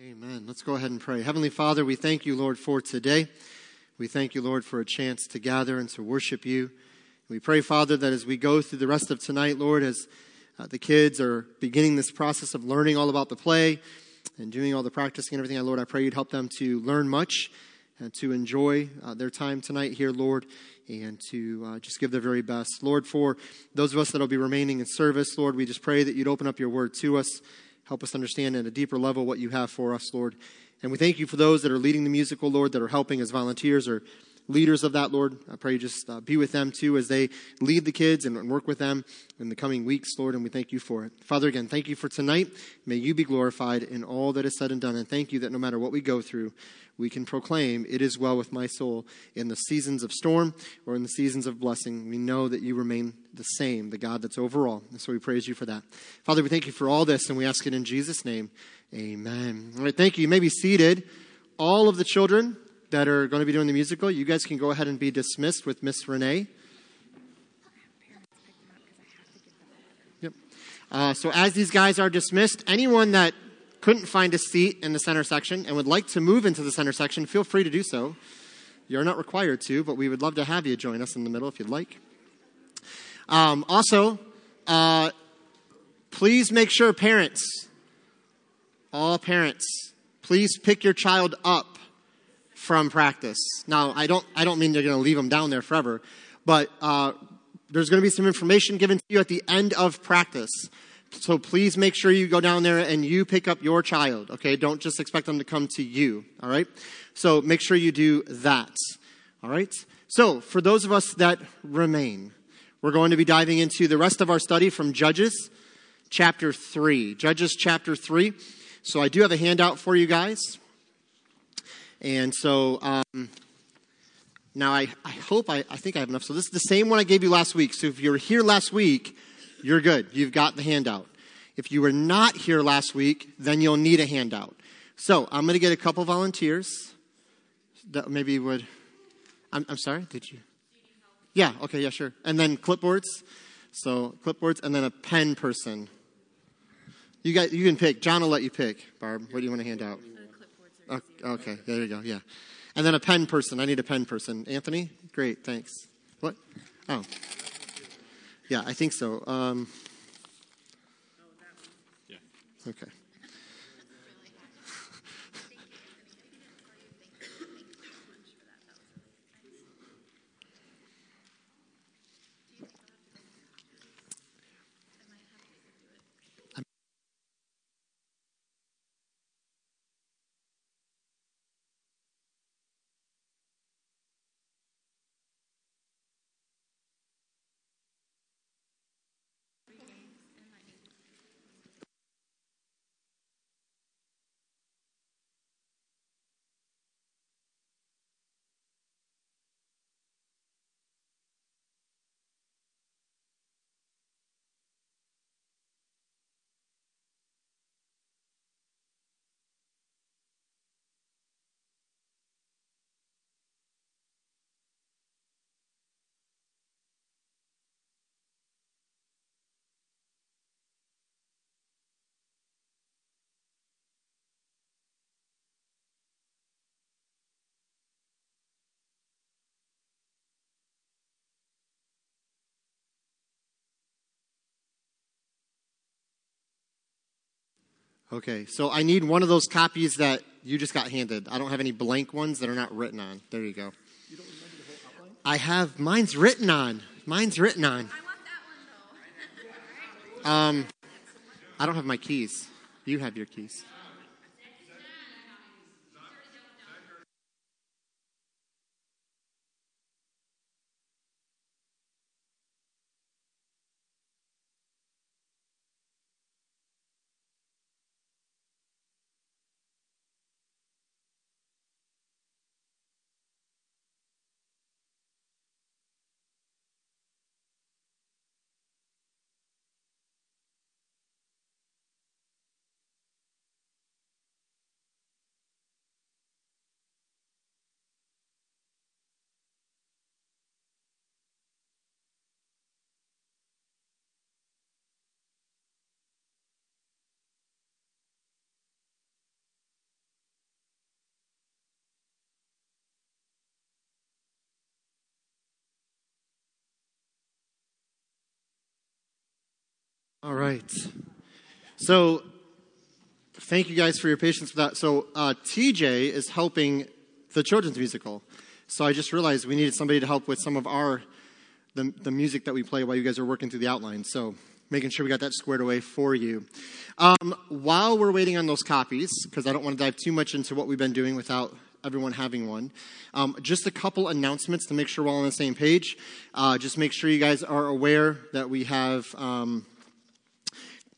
Amen. Let's go ahead and pray. Heavenly Father, we thank you, Lord, for today. We thank you, Lord, for a chance to gather and to worship you. We pray, Father, that as we go through the rest of tonight, Lord, as uh, the kids are beginning this process of learning all about the play and doing all the practicing and everything, Lord, I pray you'd help them to learn much and to enjoy uh, their time tonight here, Lord, and to uh, just give their very best. Lord, for those of us that will be remaining in service, Lord, we just pray that you'd open up your word to us. Help us understand at a deeper level what you have for us, Lord. And we thank you for those that are leading the musical, Lord, that are helping as volunteers or leaders of that, Lord. I pray you just uh, be with them too as they lead the kids and work with them in the coming weeks, Lord, and we thank you for it. Father, again, thank you for tonight. May you be glorified in all that is said and done. And thank you that no matter what we go through, we can proclaim, It is well with my soul. In the seasons of storm or in the seasons of blessing, we know that you remain the same, the God that's overall. And so we praise you for that. Father, we thank you for all this, and we ask it in Jesus' name. Amen. All right, thank you. You may be seated. All of the children that are going to be doing the musical, you guys can go ahead and be dismissed with Miss Renee. Yep. Uh, so as these guys are dismissed, anyone that couldn't find a seat in the center section and would like to move into the center section, feel free to do so. You're not required to, but we would love to have you join us in the middle if you'd like. Um, also, uh, please make sure parents, all parents, please pick your child up from practice. Now, I don't, I don't mean you're going to leave them down there forever, but uh, there's going to be some information given to you at the end of practice. So please make sure you go down there and you pick up your child, okay? Don't just expect them to come to you, all right? So make sure you do that, all right? So for those of us that remain, we're going to be diving into the rest of our study from Judges chapter 3. Judges chapter 3. So I do have a handout for you guys. And so um, now I, I hope I, I think I have enough. So this is the same one I gave you last week. So if you were here last week, you're good. You've got the handout. If you were not here last week, then you'll need a handout. So I'm going to get a couple volunteers that maybe would. I'm, I'm sorry, did you? Yeah, okay, yeah, sure. And then clipboards. So clipboards and then a pen person. You got you can pick. John will let you pick. Barb, what do you want to hand out? Okay, there you go. Yeah. And then a pen person. I need a pen person. Anthony? Great, thanks. What? Oh. Yeah, I think so. Um, yeah. Okay. Okay, so I need one of those copies that you just got handed. I don't have any blank ones that are not written on. There you go. You don't remember the whole outline? I have mine's written on. Mine's written on. I want that one though. um, I don't have my keys. You have your keys. All right. So, thank you guys for your patience with that. So, uh, TJ is helping the children's musical. So, I just realized we needed somebody to help with some of our the, the music that we play while you guys are working through the outline. So, making sure we got that squared away for you. Um, while we're waiting on those copies, because I don't want to dive too much into what we've been doing without everyone having one. Um, just a couple announcements to make sure we're all on the same page. Uh, just make sure you guys are aware that we have. Um,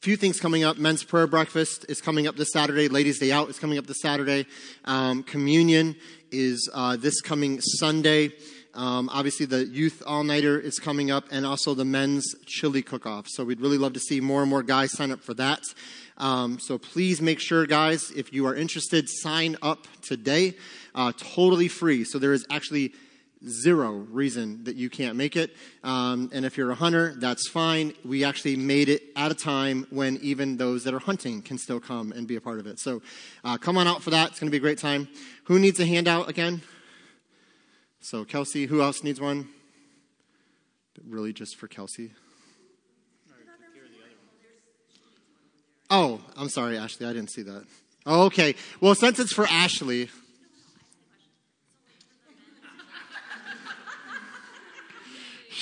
few things coming up. Men's prayer breakfast is coming up this Saturday. Ladies' Day Out is coming up this Saturday. Um, communion is uh, this coming Sunday. Um, obviously, the youth all nighter is coming up, and also the men's chili cook off. So, we'd really love to see more and more guys sign up for that. Um, so please make sure, guys, if you are interested, sign up today. Uh, totally free. So there is actually zero reason that you can't make it. Um, and if you're a hunter, that's fine. We actually made it at a time when even those that are hunting can still come and be a part of it. So uh, come on out for that. It's going to be a great time. Who needs a handout again? So Kelsey, who else needs one? Really, just for Kelsey? Oh, I'm sorry, Ashley. I didn't see that. Okay. Well, since it's for Ashley.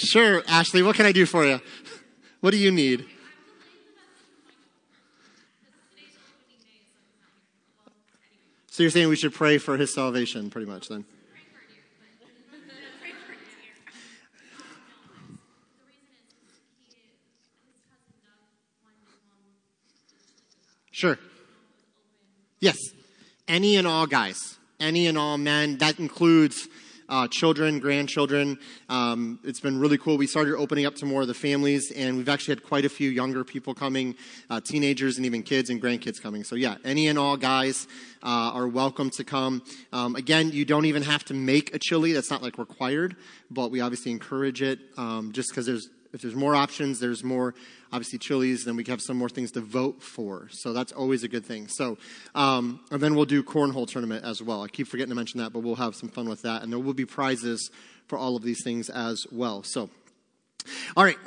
Sure, Ashley. What can I do for you? What do you need? So you're saying we should pray for his salvation, pretty much, then? Sure. Yes. Any and all guys. Any and all men. That includes uh, children, grandchildren. Um, it's been really cool. We started opening up to more of the families, and we've actually had quite a few younger people coming, uh, teenagers, and even kids and grandkids coming. So, yeah, any and all guys uh, are welcome to come. Um, again, you don't even have to make a chili. That's not like required, but we obviously encourage it um, just because there's if there's more options, there's more obviously chilies, then we have some more things to vote for. So that's always a good thing. So, um, and then we'll do cornhole tournament as well. I keep forgetting to mention that, but we'll have some fun with that, and there will be prizes for all of these things as well. So, all right.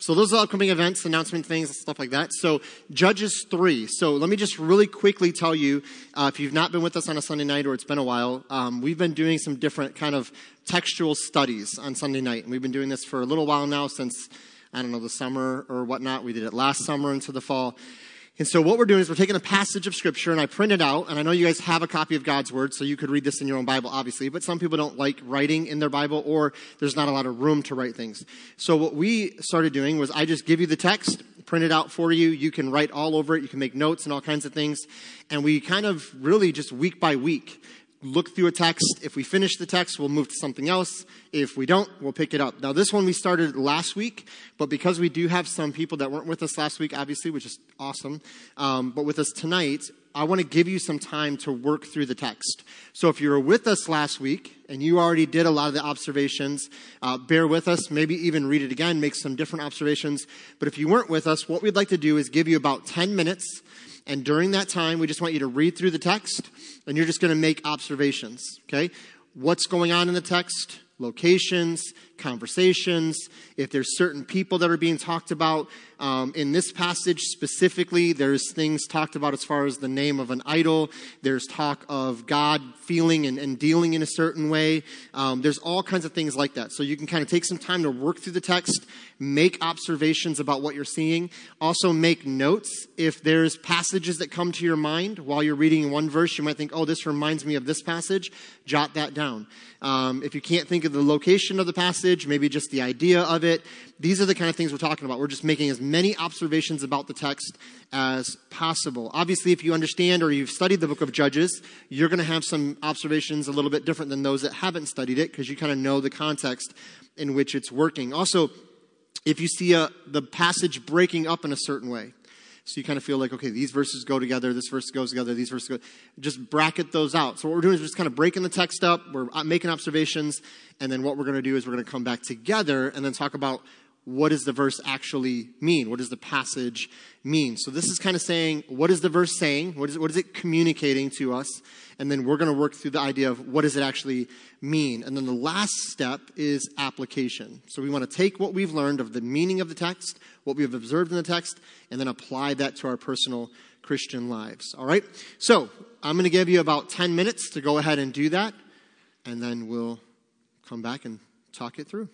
So those are upcoming events, announcement things, stuff like that. So Judges 3. So let me just really quickly tell you, uh, if you've not been with us on a Sunday night or it's been a while, um, we've been doing some different kind of textual studies on Sunday night. And we've been doing this for a little while now since, I don't know, the summer or whatnot. We did it last summer into the fall. And so what we're doing is we're taking a passage of scripture and I print it out, and I know you guys have a copy of God's word, so you could read this in your own Bible, obviously, but some people don't like writing in their Bible or there's not a lot of room to write things. So what we started doing was I just give you the text, print it out for you. You can write all over it. You can make notes and all kinds of things. And we kind of really just week by week look through a text. If we finish the text, we'll move to something else. If we don't, we'll pick it up. Now, this one we started last week, but because we do have some people that weren't with us last week, obviously, which is awesome, um, but with us tonight, I want to give you some time to work through the text. So if you were with us last week and you already did a lot of the observations, uh, bear with us. Maybe even read it again, make some different observations. But if you weren't with us, what we'd like to do is give you about 10 minutes and during that time, we just want you to read through the text and you're just going to make observations, okay? What's going on in the text? Locations, conversations, if there's certain people that are being talked about. Um, in this passage specifically, there's things talked about as far as the name of an idol. There's talk of God feeling and, and dealing in a certain way. Um, there's all kinds of things like that. So you can kind of take some time to work through the text, make observations about what you're seeing. Also, make notes. If there's passages that come to your mind while you're reading one verse, you might think, oh, this reminds me of this passage. Jot that down. Um, if you can't think of the location of the passage, passage, maybe just the idea of it. These are the kind of things we're talking about. We're just making as many observations about the text as possible. Obviously, if you understand or you've studied the book of Judges, you're going to have some observations a little bit different than those that haven't studied it because you kind of know the context in which it's working. Also, if you see a, the passage breaking up in a certain way, so you kind of feel like, okay, these verses go together, this verse goes together, these verses go. Just bracket those out. So what we're doing is just kind of breaking the text up, we're uh, making observations, and then what we're going to do is we're going to come back together and then talk about what does the verse actually mean? What does the passage mean? So this is kind of saying, what is the verse saying? What is, what is it communicating to us? And then we're going to work through the idea of what does it actually mean? And then the last step is application. So we want to take what we've learned of the meaning of the text, what we've observed in the text, and then apply that to our personal Christian lives. All right? So I'm going to give you about 10 minutes to go ahead and do that, and then we'll come back and talk it through.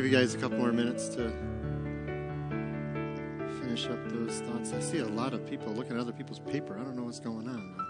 Give you guys a couple more minutes to finish up those thoughts. I see a lot of people looking at other people's paper. I don't know what's going on.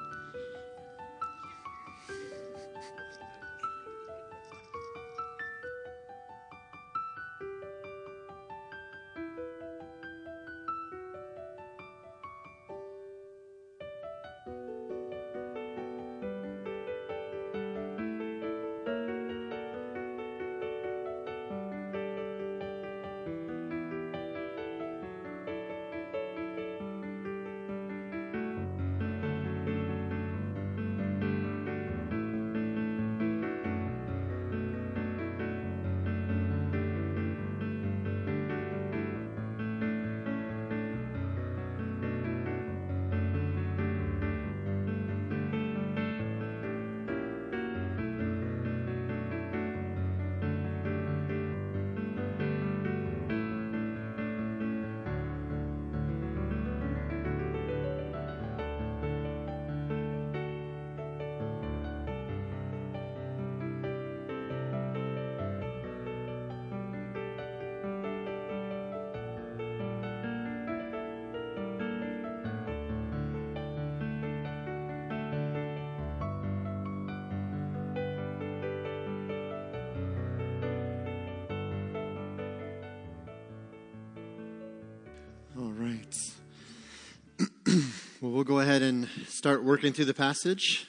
Well, we'll go ahead and start working through the passage.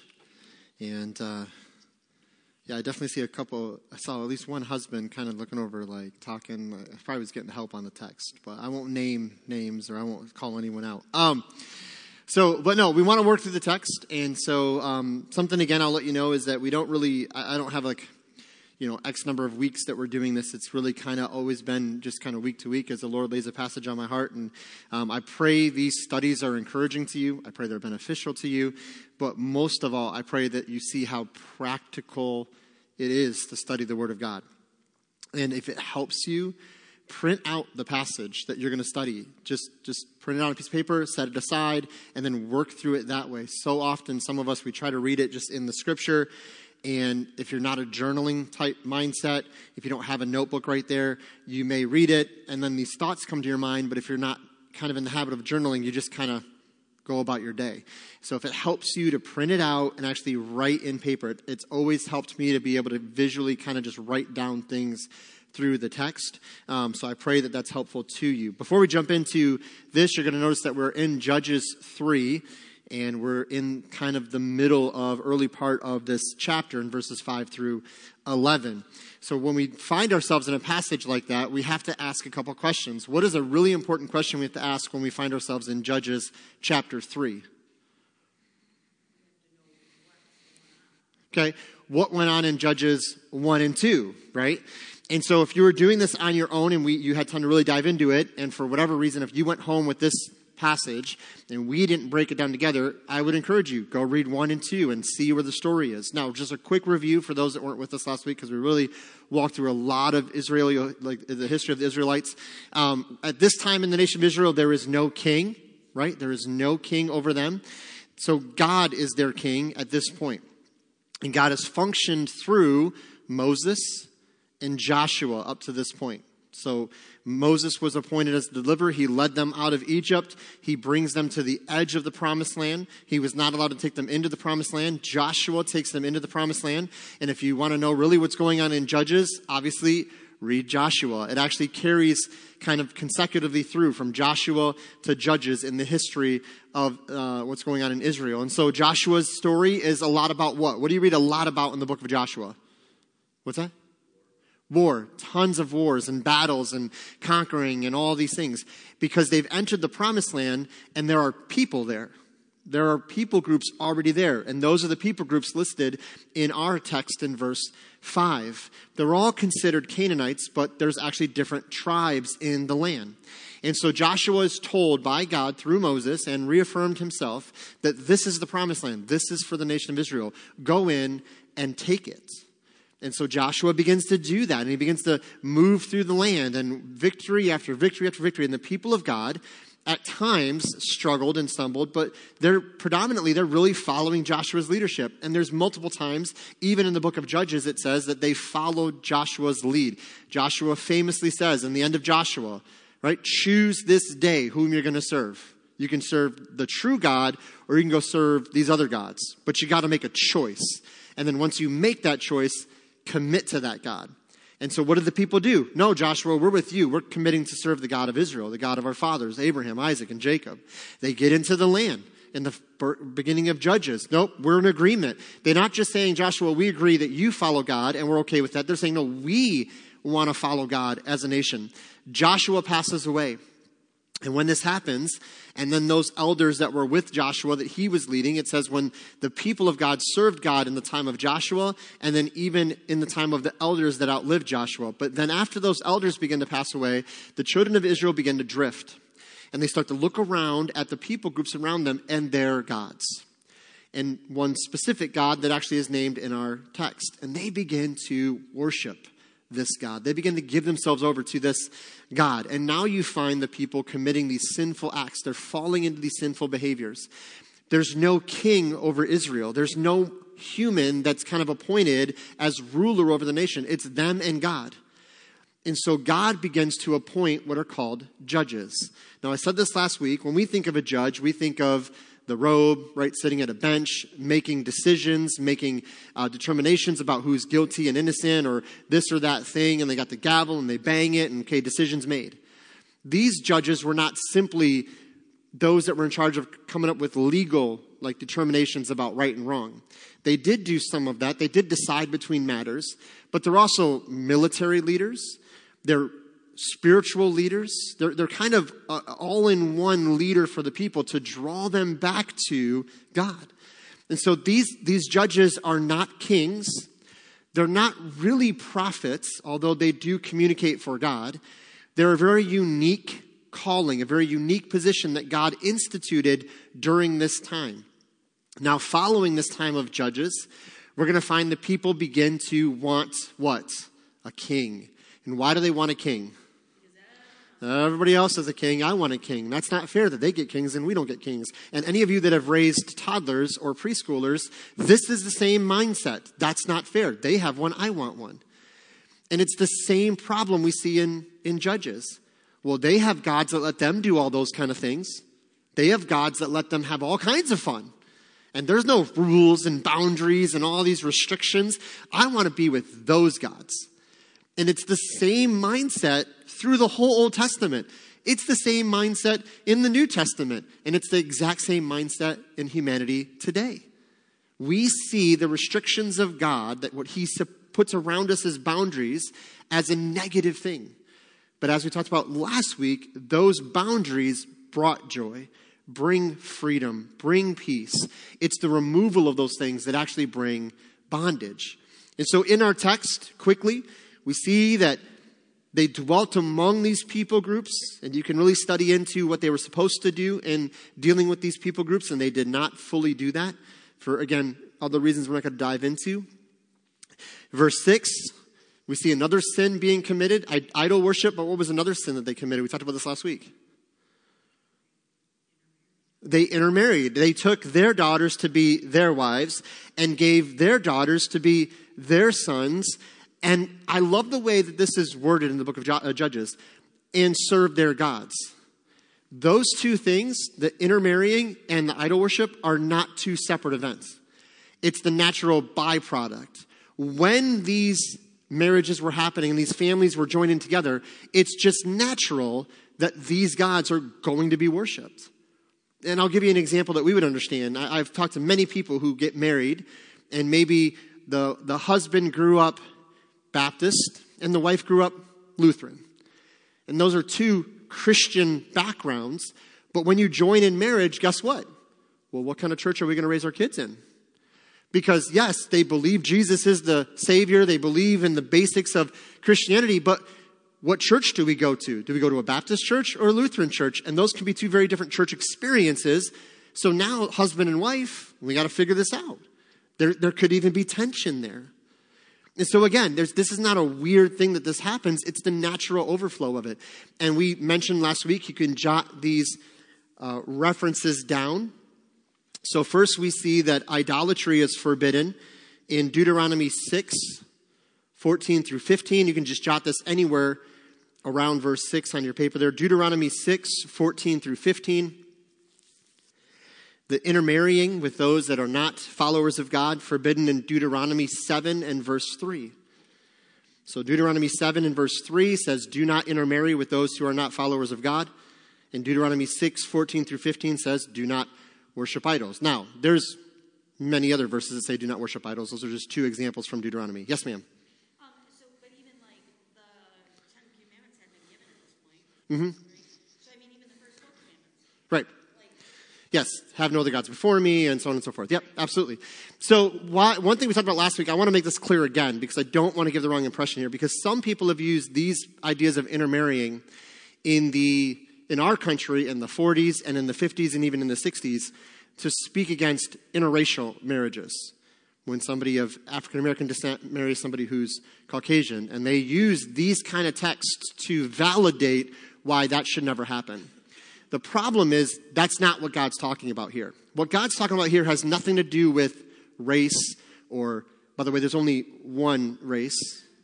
And uh, yeah, I definitely see a couple. I saw at least one husband kind of looking over, like talking. I probably was getting help on the text, but I won't name names or I won't call anyone out. Um, so, but no, we want to work through the text. And so, um, something again, I'll let you know is that we don't really, I, I don't have like you know, X number of weeks that we're doing this. It's really kind of always been just kind of week to week as the Lord lays a passage on my heart. And um, I pray these studies are encouraging to you. I pray they're beneficial to you. But most of all, I pray that you see how practical it is to study the Word of God. And if it helps you, print out the passage that you're going to study. Just, just print it on a piece of paper, set it aside, and then work through it that way. So often, some of us, we try to read it just in the scripture and if you're not a journaling type mindset, if you don't have a notebook right there, you may read it and then these thoughts come to your mind. But if you're not kind of in the habit of journaling, you just kind of go about your day. So if it helps you to print it out and actually write in paper, it's always helped me to be able to visually kind of just write down things through the text. Um, so I pray that that's helpful to you. Before we jump into this, you're going to notice that we're in Judges 3 and we're in kind of the middle of early part of this chapter in verses 5 through 11 so when we find ourselves in a passage like that we have to ask a couple questions. What is a really important question we have to ask when we find ourselves in judges chapter 3 okay what went on in judges 1 and 2 right? And so if you were doing this on your own and we, you had time to really dive into it and for whatever reason if you went home with this passage and we didn't break it down together, I would encourage you go read one and two and see where the story is. Now, just a quick review for those that weren't with us last week because we really walked through a lot of Israeli, like the history of the Israelites. Um, at this time in the nation of Israel, there is no king, right? There is no king over them. So God is their king at this point. And God has functioned through Moses and Joshua up to this point. So Moses was appointed as deliverer. He led them out of Egypt. He brings them to the edge of the promised land. He was not allowed to take them into the promised land. Joshua takes them into the promised land. And if you want to know really what's going on in Judges, obviously read Joshua. It actually carries kind of consecutively through from Joshua to Judges in the history of uh, what's going on in Israel. And so Joshua's story is a lot about what? What do you read a lot about in the book of Joshua? What's that? War, tons of wars and battles and conquering and all these things because they've entered the promised land and there are people there. There are people groups already there, and those are the people groups listed in our text in verse 5. They're all considered Canaanites, but there's actually different tribes in the land. And so Joshua is told by God through Moses and reaffirmed himself that this is the promised land. This is for the nation of Israel. Go in and take it. And so Joshua begins to do that, and he begins to move through the land, and victory after victory after victory. And the people of God, at times struggled and stumbled, but they're predominantly they're really following Joshua's leadership. And there's multiple times, even in the book of Judges, it says that they followed Joshua's lead. Joshua famously says in the end of Joshua, right, choose this day whom you're going to serve. You can serve the true God or you can go serve these other gods. But you got to make a choice. And then once you make that choice, commit to that God. And so what did the people do? No, Joshua, we're with you. We're committing to serve the God of Israel, the God of our fathers, Abraham, Isaac, and Jacob. They get into the land in the beginning of Judges. Nope, we're in agreement. They're not just saying, Joshua, we agree that you follow God and we're okay with that. They're saying, no, we want to follow God as a nation. Joshua passes away. And when this happens, and then those elders that were with Joshua that he was leading, it says when the people of God served God in the time of Joshua, and then even in the time of the elders that outlived Joshua. But then after those elders begin to pass away, the children of Israel begin to drift. And they start to look around at the people groups around them and their gods. And one specific God that actually is named in our text. And they begin to worship this God. They begin to give themselves over to this God. And now you find the people committing these sinful acts. They're falling into these sinful behaviors. There's no king over Israel. There's no human that's kind of appointed as ruler over the nation. It's them and God. And so God begins to appoint what are called judges. Now, I said this last week. When we think of a judge, we think of the robe, right, sitting at a bench, making decisions, making uh, determinations about who's guilty and innocent or this or that thing, and they got the gavel and they bang it, and okay, decisions made. These judges were not simply those that were in charge of coming up with legal like determinations about right and wrong. They did do some of that. They did decide between matters, but they're also military leaders. They're spiritual leaders. They're, they're kind of uh, all in one leader for the people to draw them back to God. And so these, these judges are not kings. They're not really prophets, although they do communicate for God. They're a very unique calling, a very unique position that God instituted during this time. Now, following this time of judges, we're going to find the people begin to want what? A king. And why do they want a king? Everybody else has a king. I want a king. That's not fair that they get kings and we don't get kings. And any of you that have raised toddlers or preschoolers, this is the same mindset. That's not fair. They have one. I want one. And it's the same problem we see in, in Judges. Well, they have gods that let them do all those kind of things. They have gods that let them have all kinds of fun. And there's no rules and boundaries and all these restrictions. I want to be with those gods. And it's the same mindset through the whole Old Testament. It's the same mindset in the New Testament, and it's the exact same mindset in humanity today. We see the restrictions of God, that what He puts around us as boundaries, as a negative thing. But as we talked about last week, those boundaries brought joy, bring freedom, bring peace. It's the removal of those things that actually bring bondage. And so in our text, quickly, we see that they dwelt among these people groups, and you can really study into what they were supposed to do in dealing with these people groups, and they did not fully do that for, again, other reasons we're not going to dive into. Verse 6, we see another sin being committed idol worship, but what was another sin that they committed? We talked about this last week. They intermarried. They took their daughters to be their wives and gave their daughters to be their sons and I love the way that this is worded in the book of uh, Judges and serve their gods. Those two things, the intermarrying and the idol worship, are not two separate events. It's the natural byproduct. When these marriages were happening and these families were joining together, it's just natural that these gods are going to be worshiped. And I'll give you an example that we would understand. I've talked to many people who get married, and maybe the, the husband grew up Baptist, and the wife grew up Lutheran. And those are two Christian backgrounds. But when you join in marriage, guess what? Well, what kind of church are we going to raise our kids in? Because, yes, they believe Jesus is the Savior, they believe in the basics of Christianity, but what church do we go to? Do we go to a Baptist church or a Lutheran church? And those can be two very different church experiences. So now, husband and wife, we got to figure this out. There, there could even be tension there. And so again, this is not a weird thing that this happens. It's the natural overflow of it. And we mentioned last week you can jot these uh, references down. So first we see that idolatry is forbidden in Deuteronomy 6, 14 through 15. You can just jot this anywhere around verse 6 on your paper there. Deuteronomy 6, 14 through 15. The intermarrying with those that are not followers of God, forbidden in Deuteronomy 7 and verse 3. So Deuteronomy 7 and verse 3 says, Do not intermarry with those who are not followers of God. And Deuteronomy 6, 14 through 15 says, Do not worship idols. Now, there's many other verses that say do not worship idols. Those are just two examples from Deuteronomy. Yes, ma'am. Um, so, but even like the Ten Commandments had been given at this point. Mm-hmm. So, I mean, even the first four commandments. Right. Yes, have no other gods before me, and so on and so forth. Yep, absolutely. So, why, one thing we talked about last week, I want to make this clear again because I don't want to give the wrong impression here. Because some people have used these ideas of intermarrying in the in our country in the 40s and in the 50s and even in the 60s to speak against interracial marriages. When somebody of African American descent marries somebody who's Caucasian, and they use these kind of texts to validate why that should never happen. The problem is that's not what God's talking about here. What God's talking about here has nothing to do with race or, by the way, there's only one race,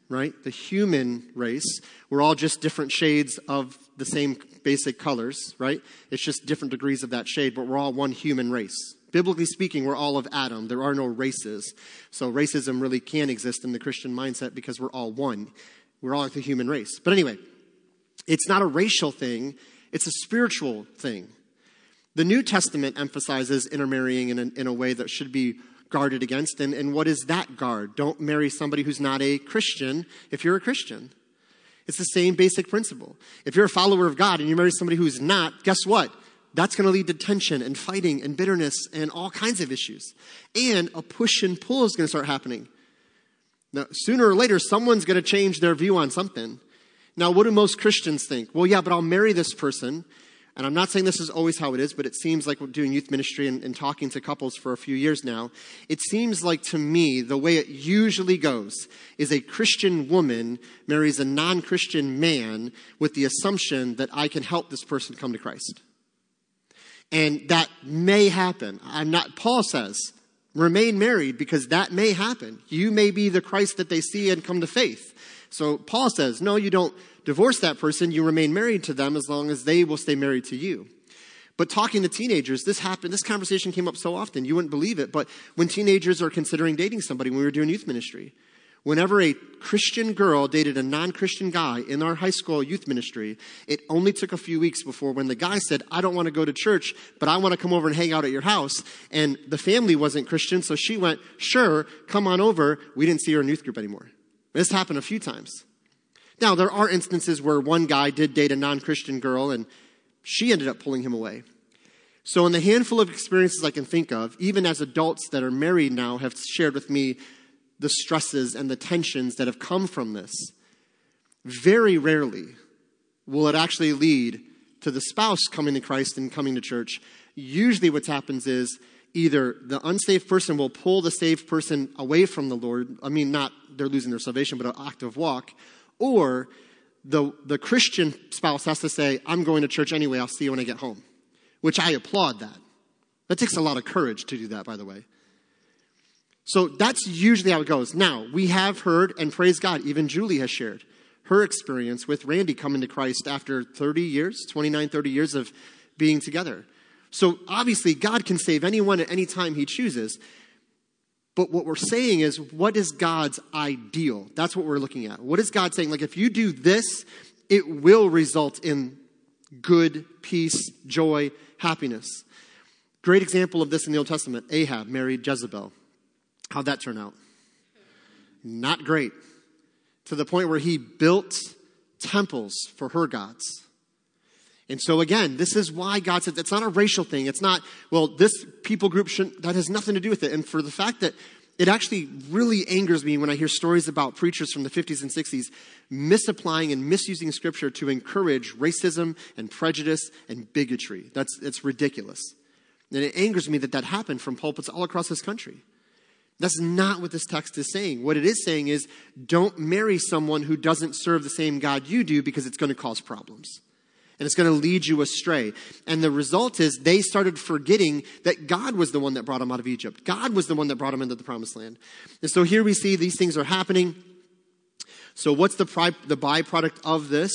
right? The human race. We're all just different shades of the same basic colors, right? It's just different degrees of that shade, but we're all one human race. Biblically speaking, we're all of Adam. There are no races. So racism really can exist in the Christian mindset because we're all one. We're all the human race. But anyway, it's not a racial thing, it's a spiritual thing. The New Testament emphasizes intermarrying in a, in a way that should be guarded against. And, and what is that guard? Don't marry somebody who's not a Christian if you're a Christian. It's the same basic principle. If you're a follower of God and you marry somebody who's not, guess what? That's going to lead to tension and fighting and bitterness and all kinds of issues. And a push and pull is going to start happening. Now, sooner or later, someone's going to change their view on something. Now, what do most Christians think? Well, yeah, but I'll marry this person. And I'm not saying this is always how it is, but it seems like we're doing youth ministry and, and, talking to couples for a few years now. It seems like to me, the way it usually goes is a Christian woman marries a non Christian man with the assumption that I can help this person come to Christ. And that may happen. I'm not, Paul says, remain married because that may happen. You may be the Christ that they see and come to faith. So Paul says, no, you don't divorce that person. You remain married to them as long as they will stay married to you. But talking to teenagers, this happened, this conversation came up so often, you wouldn't believe it. But when teenagers are considering dating somebody, when we were doing youth ministry, whenever a Christian girl dated a non Christian guy in our high school youth ministry, it only took a few weeks before when the guy said, I don't want to go to church, but I want to come over and hang out at your house. And the family wasn't Christian, so she went, Sure, come on over. We didn't see her in youth group anymore. This happened a few times. Now, there are instances where one guy did date a non Christian girl and she ended up pulling him away. So, in the handful of experiences I can think of, even as adults that are married now have shared with me the stresses and the tensions that have come from this, very rarely will it actually lead to the spouse coming to Christ and coming to church. Usually, what happens is either the unsaved person will pull the saved person away from the Lord. I mean, not they're losing their salvation, but an active walk or the, the Christian spouse has to say, I'm going to church anyway, I'll see you when I get home. Which I applaud that. That takes a lot of courage to do that, by the way. So that's usually how it goes. Now, we have heard, and praise God, even Julie has shared her experience with Randy coming to Christ after 30 years, 29, 30 years of being together. So obviously, God can save anyone at any time He chooses. But what we're saying is, what is God's ideal? That's what we're looking at. What is God saying? Like, if you do this, it will result in good, peace, joy, happiness. Great example of this in the Old Testament Ahab married Jezebel. How'd that turn out? Not great. To the point where he built temples for her gods. And so again, this is why God said it's not a racial thing. It's not, well, this people group shouldn't, that has nothing to do with it. And for the fact that it actually really angers me when I hear stories about preachers from the 50s and 60s misapplying and misusing scripture to encourage racism and prejudice and bigotry. That's, it's ridiculous. And it angers me that that happened from pulpits all across this country. That's not what this text is saying. What it is saying is don't marry someone who doesn't serve the same God you do because it's going to cause problems. And it's going to lead you astray. And the result is they started forgetting that God was the one that brought them out of Egypt. God was the one that brought them into the promised land. And so here we see these things are happening. So what's the, pri- the byproduct of this?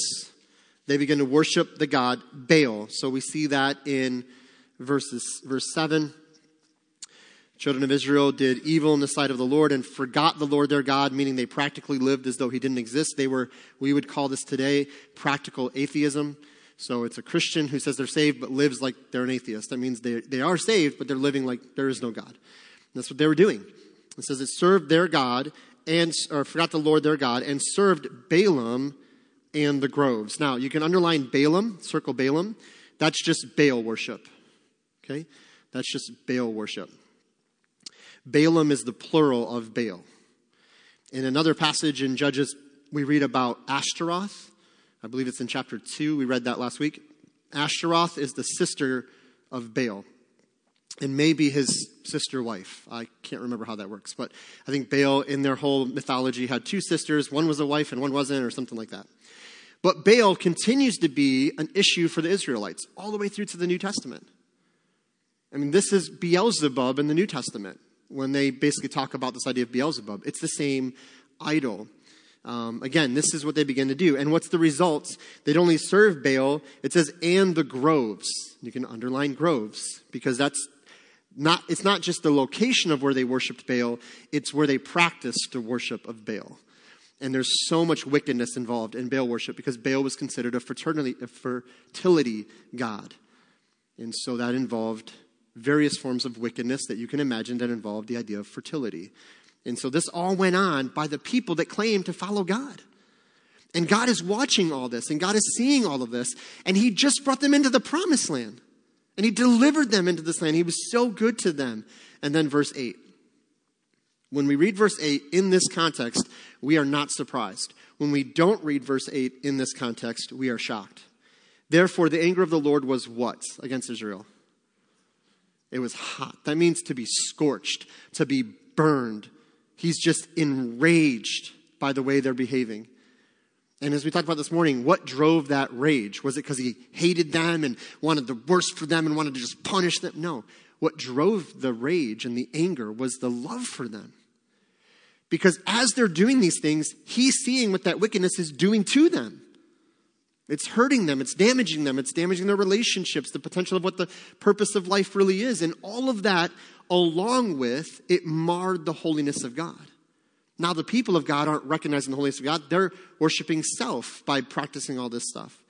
They begin to worship the god Baal. So we see that in verses, verse 7. Children of Israel did evil in the sight of the Lord and forgot the Lord their God, meaning they practically lived as though he didn't exist. They were, we would call this today practical atheism. So it's a Christian who says they're saved but lives like they're an atheist. That means they, they are saved, but they're living like there is no God. And that's what they were doing. It says it served their God and, or forgot the Lord their God and served Baalim and the groves. Now, you can underline Baalim, circle Baalim. That's just Baal worship. Okay? That's just Baal worship. Baalim is the plural of Baal. In another passage in Judges, we read about Ashtaroth. I believe it's in chapter 2. We read that last week. Ashtaroth is the sister of Baal and maybe his sister wife. I can't remember how that works, but I think Baal in their whole mythology had two sisters. One was a wife and one wasn't, or something like that. But Baal continues to be an issue for the Israelites all the way through to the New Testament. I mean, this is Beelzebub in the New Testament when they basically talk about this idea of Beelzebub. It's the same idol. Um, again, this is what they begin to do. And what's the results? They'd only serve Baal. It says, and the groves. You can underline groves because that's not, it's not just the location of where they worshiped Baal, it's where they practiced the worship of Baal. And there's so much wickedness involved in Baal worship because Baal was considered a, fraternity, a fertility god. And so that involved various forms of wickedness that you can imagine that involved the idea of fertility. And so this all went on by the people that claimed to follow God. And God is watching all this, and God is seeing all of this, and He just brought them into the promised land. And He delivered them into this land. He was so good to them. And then verse 8. When we read verse 8 in this context, we are not surprised. When we don't read verse 8 in this context, we are shocked. Therefore, the anger of the Lord was what against Israel? It was hot. That means to be scorched, to be burned. He's just enraged by the way they're behaving. And as we talked about this morning, what drove that rage? Was it because he hated them and wanted the worst for them and wanted to just punish them? No. What drove the rage and the anger was the love for them. Because as they're doing these things, he's seeing what that wickedness is doing to them. It's hurting them, it's damaging them, it's damaging their relationships, the potential of what the purpose of life really is. And all of that, along with it, marred the holiness of God. Now, the people of God aren't recognizing the holiness of God, they're worshiping self by practicing all this stuff.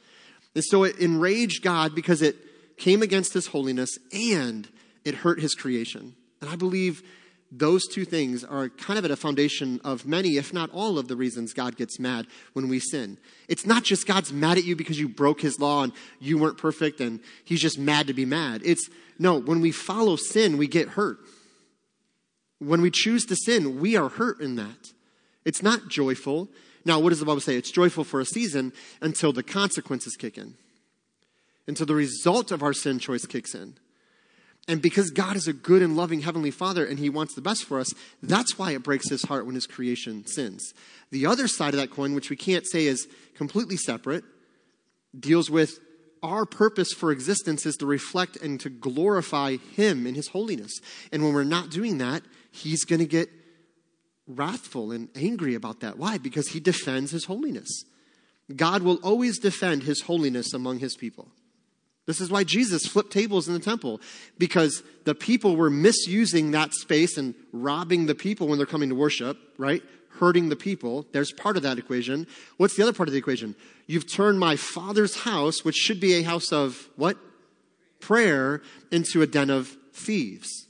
And so it enraged God because it came against his holiness and it hurt his creation. And I believe those two things are kind of at a foundation of many, if not all, of the reasons God gets mad when we sin. It's not just God's mad at you because you broke his law and you weren't perfect and he's just mad to be mad. It's no, when we follow sin, we get hurt. When we choose to sin, we are hurt in that. It's not joyful. Now, what does the Bible say? It's joyful for a season until the consequences kick in, until the result of our sin choice kicks in. And because God is a good and loving Heavenly Father and He wants the best for us, that's why it breaks His heart when His creation sins. The other side of that coin, which we can't say is completely separate, deals with our purpose for existence is to reflect and to glorify Him in His holiness. And when we're not doing that, He's going to get wrathful and angry about that. Why? Because He defends His holiness. God will always defend His holiness among His people. This is why Jesus flipped tables in the temple, because the people were misusing that space and robbing the people when they're coming to worship, right? Hurting the people. There's part of that equation. What's the other part of the equation? You've turned my father's house, which should be a house of what? Prayer, into a den of thieves.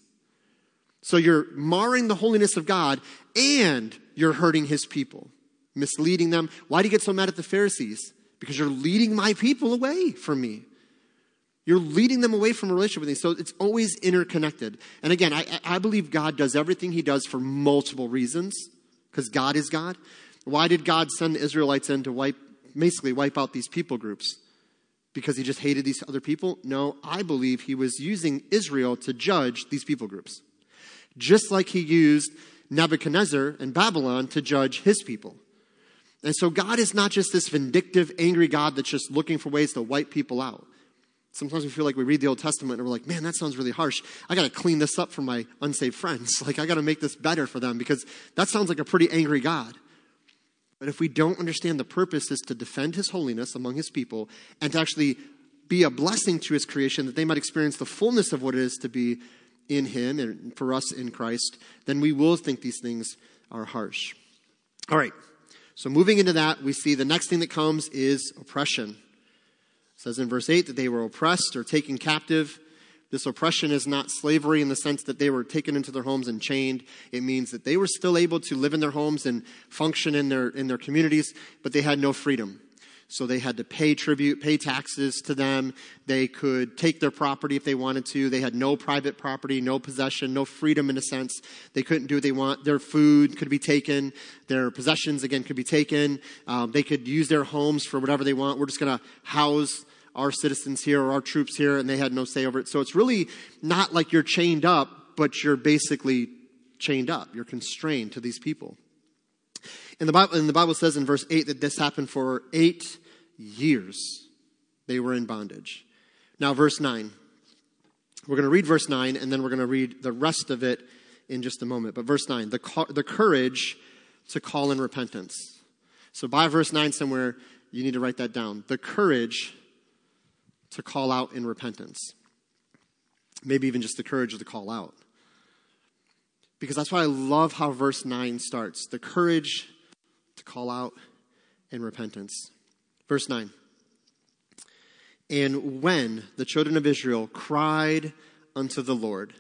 So you're marring the holiness of God and you're hurting his people, misleading them. Why do you get so mad at the Pharisees? Because you're leading my people away from me. You're leading them away from a relationship with me. So it's always interconnected. And again, I, I believe God does everything he does for multiple reasons, because God is God. Why did God send the Israelites in to wipe, basically wipe out these people groups? Because he just hated these other people? No, I believe he was using Israel to judge these people groups. Just like he used Nebuchadnezzar and Babylon to judge his people. And so God is not just this vindictive, angry God that's just looking for ways to wipe people out. Sometimes we feel like we read the Old Testament and we're like, man, that sounds really harsh. I got to clean this up for my unsaved friends. Like, I got to make this better for them because that sounds like a pretty angry God. But if we don't understand the purpose is to defend his holiness among his people and to actually be a blessing to his creation that they might experience the fullness of what it is to be in him and for us in Christ, then we will think these things are harsh. All right. So moving into that, we see the next thing that comes is oppression. Says in verse 8 that they were oppressed or taken captive. This oppression is not slavery in the sense that they were taken into their homes and chained. It means that they were still able to live in their homes and function in their, in their communities, but they had no freedom. So they had to pay tribute, pay taxes to them. They could take their property if they wanted to. They had no private property, no possession, no freedom in a sense. They couldn't do what they want. Their food could be taken. Their possessions, again, could be taken. Um, they could use their homes for whatever they want. We're just going to house our citizens here or our troops here, and they had no say over it. So it's really not like you're chained up, but you're basically chained up. You're constrained to these people. And the Bible, and the Bible says in verse 8 that this happened for eight years they were in bondage. Now, verse 9. We're going to read verse 9, and then we're going to read the rest of it in just a moment. But verse 9, the, the courage to call in repentance. So, by verse 9 somewhere, you need to write that down. The courage to call out in repentance. Maybe even just the courage to call out. Because that's why I love how verse 9 starts the courage to call out in repentance. Verse 9. And when the children of Israel cried unto the Lord,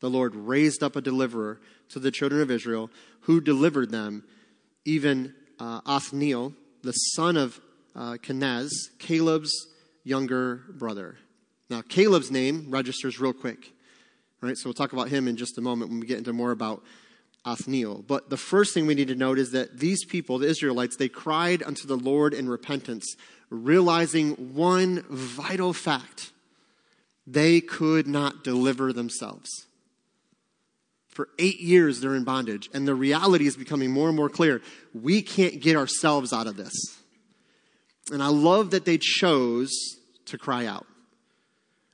the Lord raised up a deliverer to the children of Israel who delivered them, even uh, Othniel, the son of uh, Kenaz, Caleb's younger brother. Now, Caleb's name registers real quick. Right, so we'll talk about him in just a moment when we get into more about Othniel. But the first thing we need to note is that these people, the Israelites, they cried unto the Lord in repentance, realizing one vital fact they could not deliver themselves. For eight years, they're in bondage, and the reality is becoming more and more clear. We can't get ourselves out of this. And I love that they chose to cry out.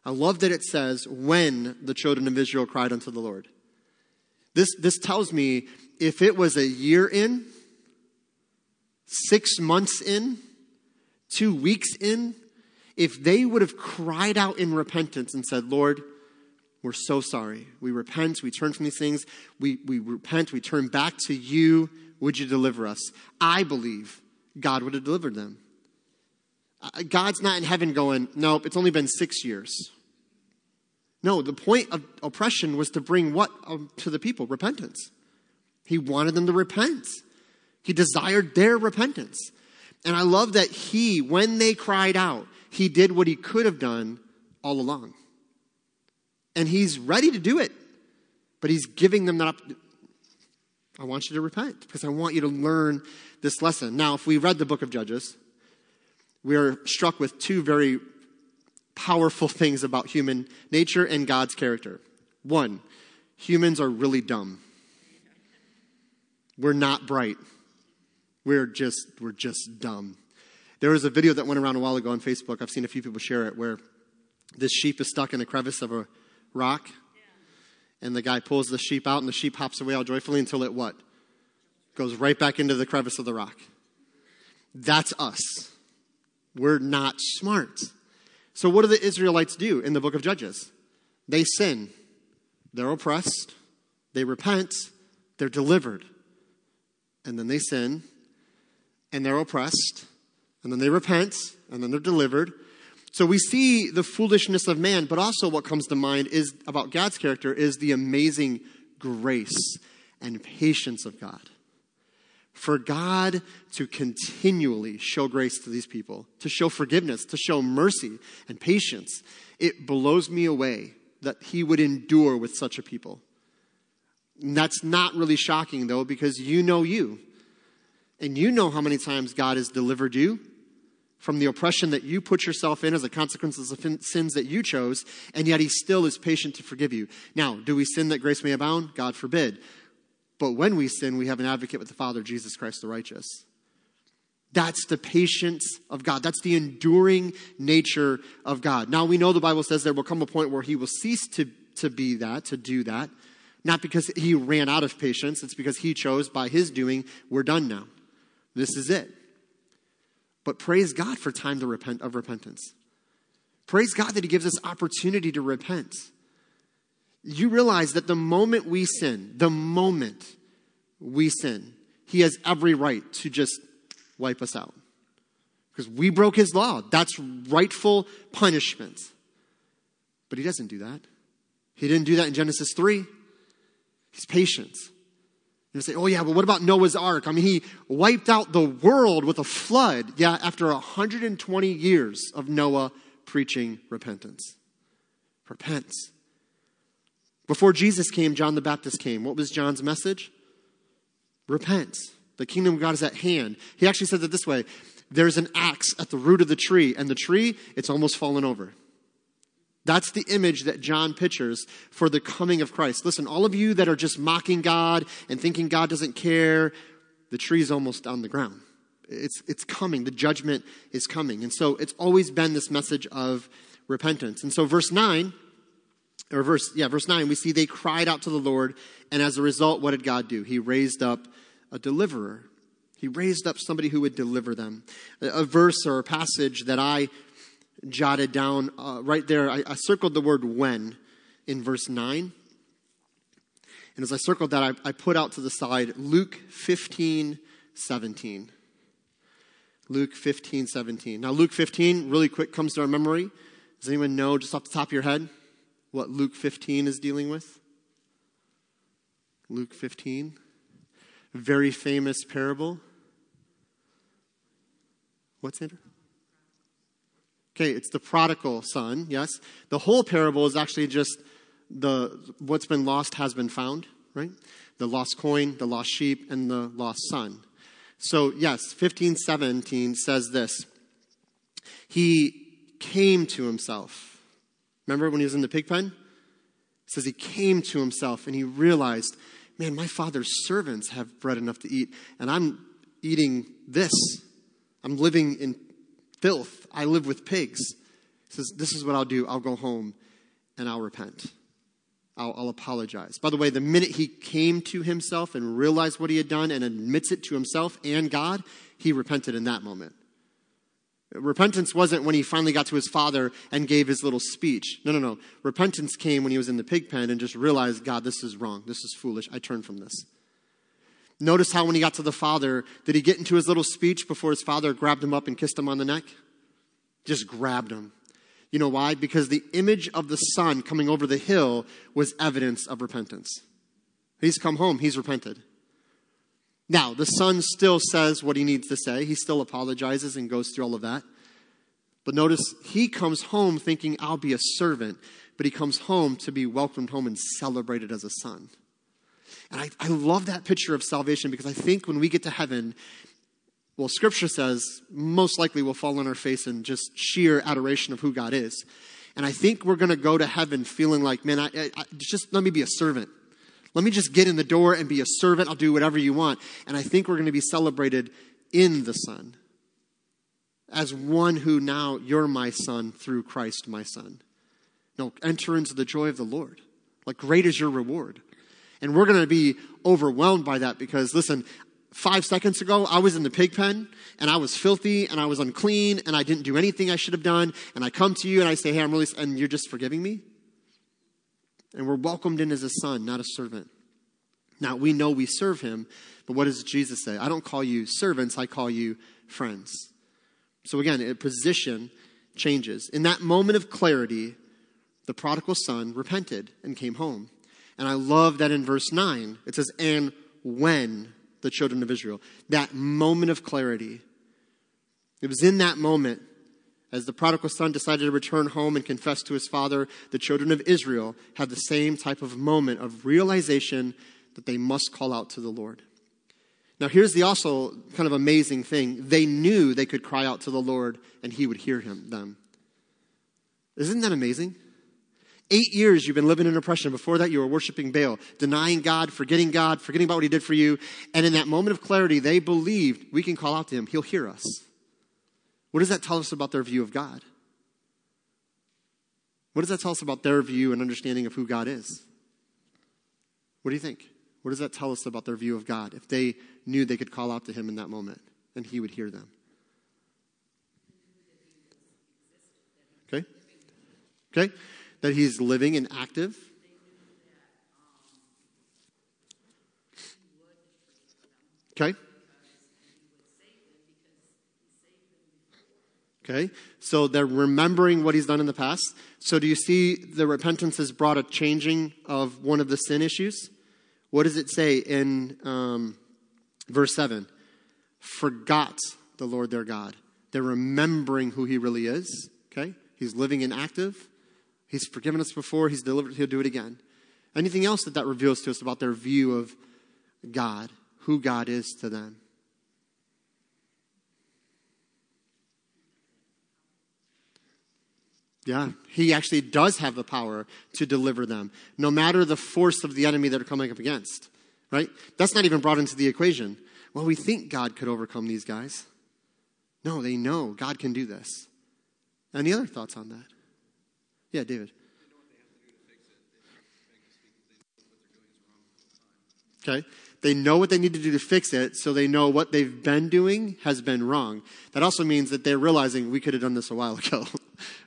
I love that it says, when the children of Israel cried unto the Lord. This, this tells me if it was a year in, six months in, two weeks in, if they would have cried out in repentance and said, Lord, we're so sorry. We repent, we turn from these things, we, we repent, we turn back to you. Would you deliver us? I believe God would have delivered them. Uh, God's not in heaven going, nope, it's only been six years. No, the point of oppression was to bring what um, to the people? Repentance. He wanted them to repent. He desired their repentance. And I love that he, when they cried out, he did what he could have done all along. And he's ready to do it, but he's giving them that. Op- I want you to repent because I want you to learn this lesson. Now, if we read the book of Judges, we are struck with two very powerful things about human nature and God's character. One, humans are really dumb. We're not bright. We're just we're just dumb. There was a video that went around a while ago on Facebook. I've seen a few people share it where this sheep is stuck in a crevice of a rock and the guy pulls the sheep out and the sheep hops away all joyfully until it what? Goes right back into the crevice of the rock. That's us. We're not smart. So, what do the Israelites do in the book of Judges? They sin, they're oppressed, they repent, they're delivered. And then they sin, and they're oppressed, and then they repent, and then they're delivered. So we see the foolishness of man, but also what comes to mind is about God's character is the amazing grace and patience of God for God to continually show grace to these people, to show forgiveness, to show mercy and patience. It blows me away that He would endure with such a people. And that's not really shocking, though, because you know you. And you know how many times God has delivered you from the oppression that you put yourself in as a consequence of the sins that you chose, and yet He still is patient to forgive you. Now, do we sin that grace may abound? God forbid. But when we sin, we have an advocate with the Father, Jesus Christ the righteous. That's the patience of God. That's the enduring nature of God. Now we know the Bible says there will come a point where he will cease to, to be that, to do that. Not because he ran out of patience, it's because he chose by his doing, we're done now. This is it. But praise God for time to repent of repentance. Praise God that he gives us opportunity to repent. You realize that the moment we sin, the moment we sin, he has every right to just wipe us out. Because we broke his law. That's rightful punishment. But he doesn't do that. He didn't do that in Genesis 3. He's patient. You say, oh yeah, but what about Noah's Ark? I mean, he wiped out the world with a flood, yeah, after 120 years of Noah preaching repentance. Repent. Before Jesus came, John the Baptist came. What was John's message? Repent. The kingdom of God is at hand. He actually says it this way there's an axe at the root of the tree, and the tree, it's almost fallen over. That's the image that John pictures for the coming of Christ. Listen, all of you that are just mocking God and thinking God doesn't care, the tree's almost on the ground. It's, it's coming. The judgment is coming. And so it's always been this message of repentance. And so verse 9, or verse, yeah, verse 9, we see they cried out to the Lord, and as a result, what did God do? He raised up a deliverer. He raised up somebody who would deliver them. A verse or a passage that I jotted down uh, right there, I, I, circled the word when in verse 9. And as I circled that, I, I put out to the side Luke 15, 17. Luke 15, 17. Now, Luke 15, really quick, comes to our memory. Does anyone know, just off the top of your head, what Luke 15 is dealing with? Luke 15 very famous parable. What's it? Okay, it's the prodigal son, yes. The whole parable is actually just the what's been lost has been found, right? The lost coin, the lost sheep, and the lost son. So, yes, 1517 says this. He came to himself. Remember when he was in the pig pen? It says he came to himself and he realized man, my father's servants have bread enough to eat, and I'm eating this. I'm living in filth. I live with pigs. He says, This is what I'll do. I'll go home and I'll repent. I'll, I'll, apologize. By the way, the minute he came to himself and realized what he had done and admits it to himself and God, he repented in that moment. Repentance wasn't when he finally got to his father and gave his little speech. No, no, no. Repentance came when he was in the pig pen and just realized, God, this is wrong. This is foolish. I turn from this. Notice how when he got to the father, did he get into his little speech before his father grabbed him up and kissed him on the neck? Just grabbed him. You know why? Because the image of the son coming over the hill was evidence of repentance. He's come home, he's repented. Now, the son still says what he needs to say. He still apologizes and goes through all of that. But notice he comes home thinking, I'll be a servant. But he comes home to be welcomed home and celebrated as a son. And I, I love that picture of salvation because I think when we get to heaven, well, scripture says most likely we'll fall on our face in just sheer adoration of who God is. And I think we're going to go to heaven feeling like, man, I, I, just let me be a servant. Let me just get in the door and be a servant. I'll do whatever you want. And I think we're going to be celebrated in the Son as one who now you're my son through Christ, my son. No, enter into the joy of the Lord. Like, great is your reward. And we're going to be overwhelmed by that because, listen, five seconds ago, I was in the pig pen and I was filthy and I was unclean and I didn't do anything I should have done. And I come to you and I say, Hey, I'm really, and you're just forgiving me? And we're welcomed in as a son, not a servant. Now, we know we serve him, but what does Jesus say? I don't call you servants, I call you friends. So again, a position changes. In that moment of clarity, the prodigal son repented and came home. And I love that in verse 9, it says, and when the children of Israel, that moment of clarity, it was in that moment as the prodigal son decided to return home and confess to his father, the children of Israel had the same type of moment of realization that they must call out to the Lord. Now, here's the also kind of amazing thing. They knew they could cry out to the Lord and he would hear him, them. Isn't that amazing? Eight years you've been living in oppression. Before that, you were worshiping Baal, denying God, forgetting God, forgetting about what He did for you. And in that moment of clarity, they believed we can call out to Him. He'll hear us. What does that tell us about their view of God? What does that tell us about their view and understanding of who God is? What do you think? What does that tell us about their view of God if they knew they could call out to Him in that moment and He would hear them? Okay? Okay? That He's living and active. Okay? Okay? So they're remembering what he's done in the past. So do you see the repentance has brought a changing of one of the sin issues? What does it say in um, verse 7? Forgot the Lord their God. They're remembering who he really is. Okay? He's living and active. He's forgiven us before. He's delivered. He'll do it again. Anything else that that reveals to us about their view of God, who God is to them? Yeah, he actually does have the power to deliver them, no matter the force of the enemy they're coming up against, right? That's not even brought into the equation. Well, we think God could overcome these guys. No, they know God can do this. Any other thoughts on that? Yeah, David. Okay. They know what they need to do to fix it, so they know what they've been doing has been wrong. That also means that they're realizing we could have done this a while ago,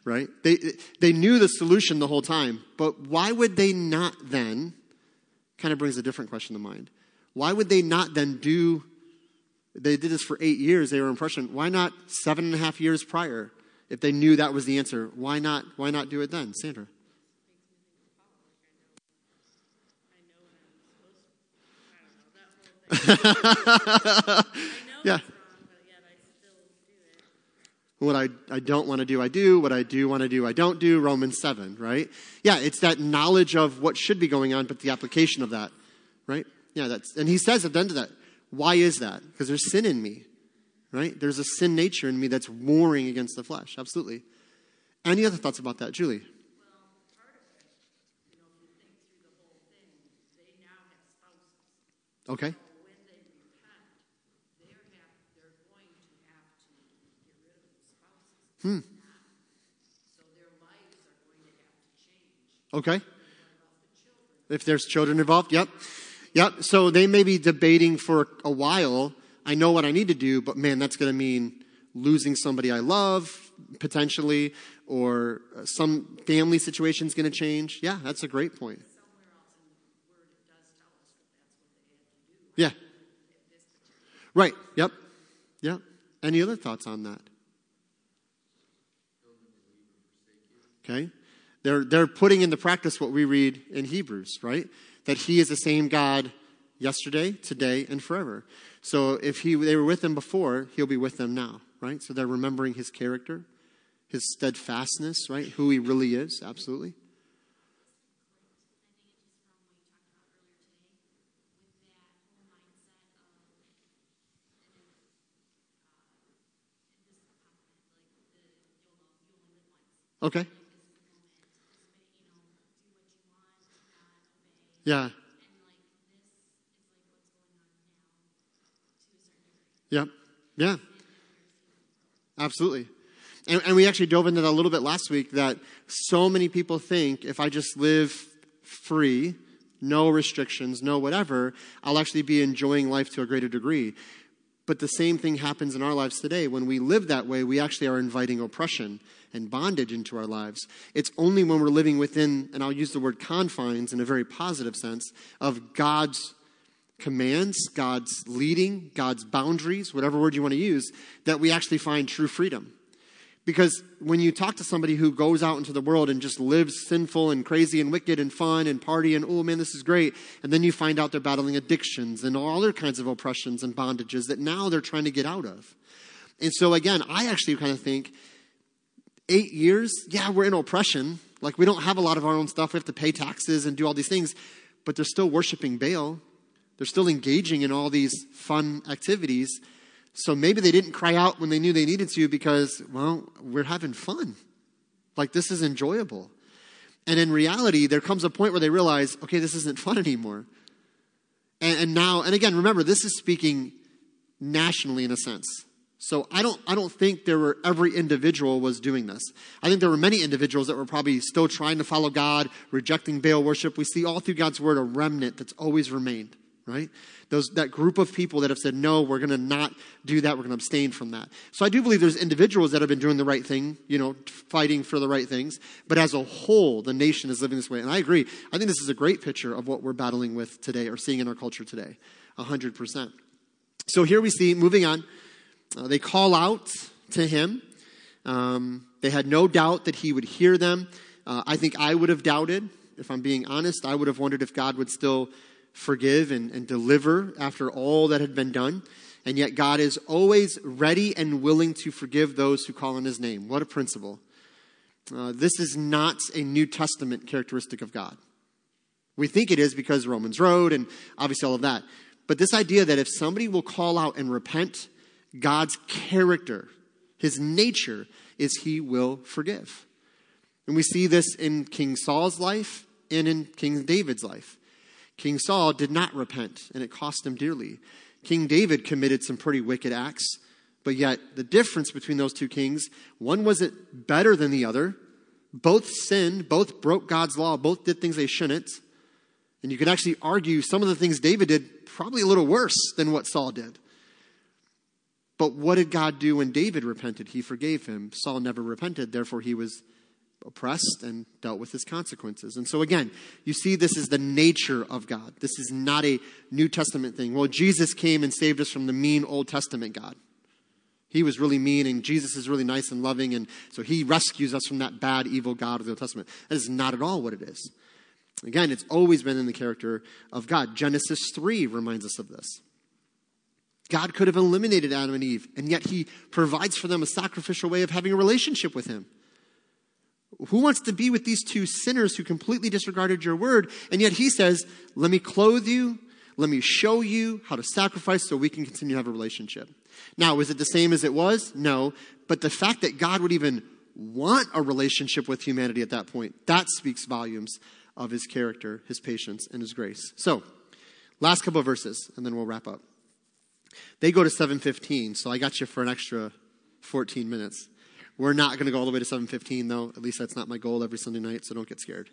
right? They, they knew the solution the whole time, but why would they not then? Kind of brings a different question to mind. Why would they not then do? They did this for eight years. They were in oppression. Why not seven and a half years prior? If they knew that was the answer, why not? Why not do it then, Sandra? yeah. What I, I don't want to do, I do. What I do want to do, I don't do. Romans 7, right? Yeah, it's that knowledge of what should be going on, but the application of that, right? Yeah, that's, and he says at the end of that, why is that? Because there's sin in me, right? There's a sin nature in me that's warring against the flesh. Absolutely. Any other thoughts about that, Julie? Okay. Hmm. Okay. If there's children involved, yep. Yep. So they may be debating for a while. I know what I need to do, but man, that's going to mean losing somebody I love potentially, or some family situation is going to change. Yeah, that's a great point. Yeah. Right. Yep. Yep. Any other thoughts on that? Okay? They're, they're putting into practice what we read in Hebrews, right? That He is the same God yesterday, today, and forever. So if he, they were with Him before, He'll be with them now, right? So they're remembering His character, His steadfastness, right? Who He really is, absolutely. Okay. Yeah. Yeah. Yeah. Absolutely. And, and, we actually dove into that a little bit last week that so many people think if I just live free, no restrictions, no whatever, I'll actually be enjoying life to a greater degree. But the same thing happens in our lives today. When we live that way, we actually are inviting oppression and bondage into our lives. It's only when we're living within, and I'll use the word confines in a very positive sense, of God's commands, God's leading, God's boundaries, whatever word you want to use, that we actually find true freedom. Because when you talk to somebody who goes out into the world and just lives sinful and crazy and wicked and fun and party and, oh man, this is great, and then you find out they're battling addictions and all other kinds of oppressions and bondages that now they're trying to get out of. And so, again, I actually kind of think eight years, yeah, we're in oppression. Like, we don't have a lot of our own stuff. We have to pay taxes and do all these things, but they're still worshiping Baal. They're still engaging in all these fun activities. So maybe they didn't cry out when they knew they needed to because, well, we're having fun. Like, this is enjoyable. And in reality, there comes a point where they realize, okay, this isn't fun anymore. And, and now, and again, remember, this is speaking nationally in a sense. So I don't, I don't think there were every individual was doing this. I think there were many individuals that were probably still trying to follow God, rejecting Baal worship. We see all through God's word a remnant that's always remained, right? Those, that group of people that have said, no, we're going to not do that. We're going to abstain from that. So I do believe there's individuals that have been doing the right thing, you know, fighting for the right things. But as a whole, the nation is living this way. And I agree. I think this is a great picture of what we're battling with today or seeing in our culture today. 100%. So here we see, moving on, uh, they call out to him. Um, they had no doubt that he would hear them. Uh, I think I would have doubted, if I'm being honest. I would have wondered if God would still forgive and, and deliver after all that had been done. And yet, God is always ready and willing to forgive those who call on his name. What a principle. Uh, this is not a New Testament characteristic of God. We think it is because Romans Road and obviously all of that. But this idea that if somebody will call out and repent, God's character, his nature, is he will forgive. And we see this in King Saul's life and in King David's life. King Saul did not repent, and it cost him dearly. King David committed some pretty wicked acts, but yet the difference between those two kings, one wasn't better than the other. Both sinned, both broke God's law, both did things they shouldn't. And you could actually argue some of the things David did probably a little worse than what Saul did. But what did God do when David repented? He forgave him. Saul never repented, therefore, he was oppressed and dealt with his consequences. And so, again, you see, this is the nature of God. This is not a New Testament thing. Well, Jesus came and saved us from the mean Old Testament God. He was really mean, and Jesus is really nice and loving, and so he rescues us from that bad, evil God of the Old Testament. That is not at all what it is. Again, it's always been in the character of God. Genesis 3 reminds us of this. God could have eliminated Adam and Eve, and yet He provides for them a sacrificial way of having a relationship with Him. Who wants to be with these two sinners who completely disregarded your word? And yet He says, Let me clothe you, let me show you how to sacrifice so we can continue to have a relationship. Now, is it the same as it was? No. But the fact that God would even want a relationship with humanity at that point, that speaks volumes of His character, His patience, and His grace. So, last couple of verses, and then we'll wrap up. They go to 7:15, so I got you for an extra 14 minutes. We're not going to go all the way to 7:15 though. At least that's not my goal every Sunday night, so don't get scared.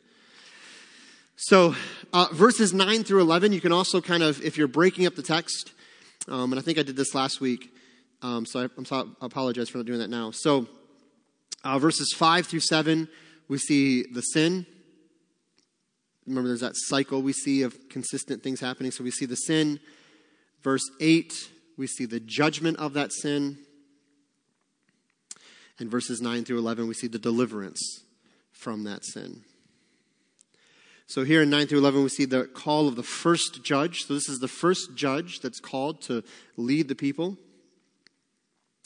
So, uh, verses 9 through 11, you can also kind of, if you're breaking up the text, um, and I think I did this last week, um, so I, am sorry, I apologize for not doing that now. So, uh, verses 5 through 7, we see the sin. Remember, there's that cycle we see of consistent things happening. So, we see the sin. Verse 8, we see the judgment of that sin. And verses 9 through 11, we see the deliverance from that sin. So here in 9 through 11, we see the call of the first judge. So this is the first judge that's called to lead the people.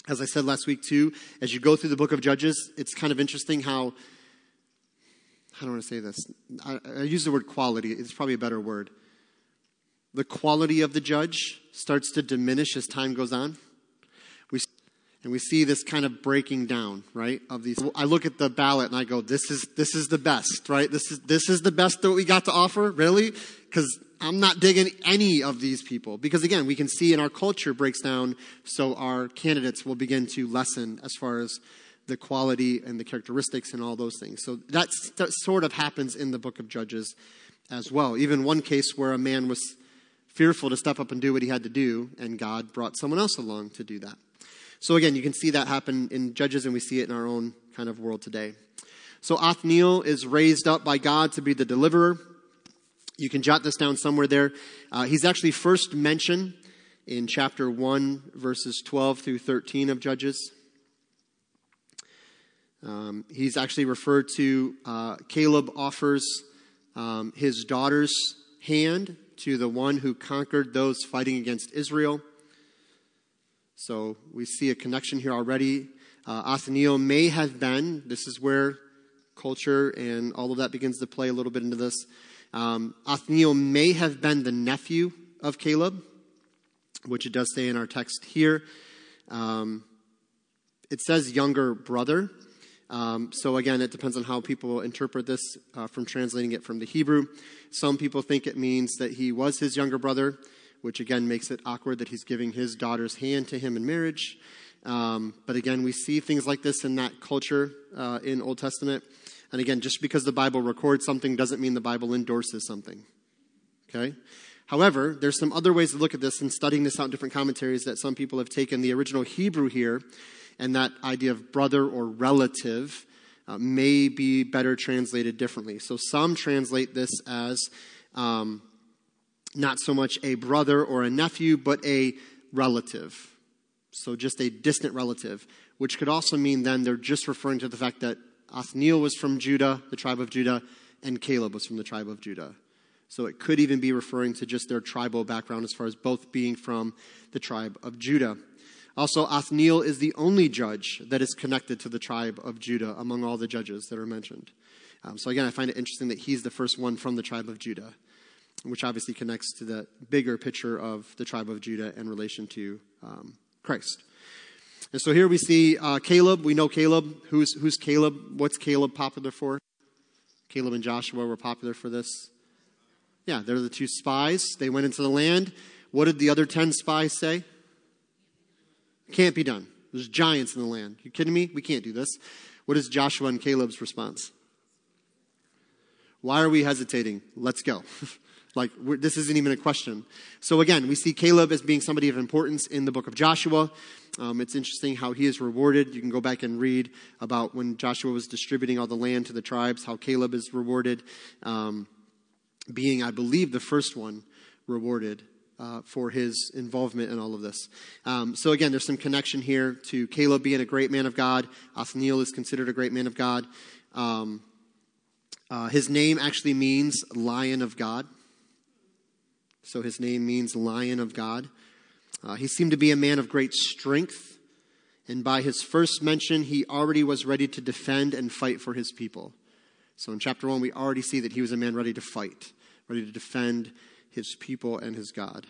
As I said last week, too, as you go through the book of Judges, it's kind of interesting how, I don't want to say this? I, I use the word quality, it's probably a better word the quality of the judge starts to diminish as time goes on. We, and we see this kind of breaking down, right? Of these. I look at the ballot and I go, this is, this is the best, right? This is, this is the best that we got to offer, really? Because I'm not digging any of these people. Because again, we can see in our culture breaks down, so our candidates will begin to lessen as far as the quality and the characteristics and all those things. So that sort of happens in the book of Judges as well. Even one case where a man was fearful to step up and do what he had to do, and God brought someone else along to do that. So again, you can see that happen in Judges, and we see it in our own kind of world today. So Othniel is raised up by God to be the deliverer. You can jot this down somewhere there. Uh, he's actually first mentioned in chapter 1, verses 12 through 13 of Judges. Um, he's actually referred to, uh, Caleb offers um, his daughter's hand to the one who conquered those fighting against Israel. So we see a connection here already. Uh, Othniel may have been, this is where culture and all of that begins to play a little bit into this. Um, Othniel may have been the nephew of Caleb, which it does say in our text here. Um, it says younger brother. Um, so again, it depends on how people interpret this uh, from translating it from the Hebrew. Some people think it means that he was his younger brother, which again makes it awkward that he's giving his daughter's hand to him in marriage. Um, but again, we see things like this in that culture uh, in Old Testament. And again, just because the Bible records something doesn't mean the Bible endorses something. Okay? However, there's some other ways to look at this and studying this out in different commentaries that some people have taken the original Hebrew here and that idea of brother or relative uh, may be better translated differently. So some translate this as um, not so much a brother or a nephew, but a relative. So just a distant relative, which could also mean then they're just referring to the fact that Othniel was from Judah, the tribe of Judah, and Caleb was from the tribe of Judah. So it could even be referring to just their tribal background as far as both being from the tribe of Judah. Also, Othniel is the only judge that is connected to the tribe of Judah among all the judges that are mentioned. Um, so again, I find it interesting that he's the first one from the tribe of Judah, which obviously connects to the bigger picture of the tribe of Judah in relation to um, Christ. And so here we see uh, Caleb. We know Caleb. Who's, who's Caleb? What's Caleb popular for? Caleb and Joshua were popular for this. Yeah, they're the two spies. They went into the land. What did the other 10 spies say? Can't be done. There's giants in the land. You kidding me? We can't do this. What is Joshua and Caleb's response? Why are we hesitating? Let's go. like, this isn't even a question. So, again, we see Caleb as being somebody of importance in the book of Joshua. Um, it's interesting how he is rewarded. You can go back and read about when Joshua was distributing all the land to the tribes, how Caleb is rewarded. Um, being, I believe, the first one rewarded uh, for his involvement in all of this. Um, so, again, there's some connection here to Caleb being a great man of God. Othniel is considered a great man of God. Um, uh, his name actually means lion of God. So, his name means lion of God. Uh, he seemed to be a man of great strength. And by his first mention, he already was ready to defend and fight for his people. So in chapter 1, we already see that he was a man ready to fight, ready to defend his people and his God.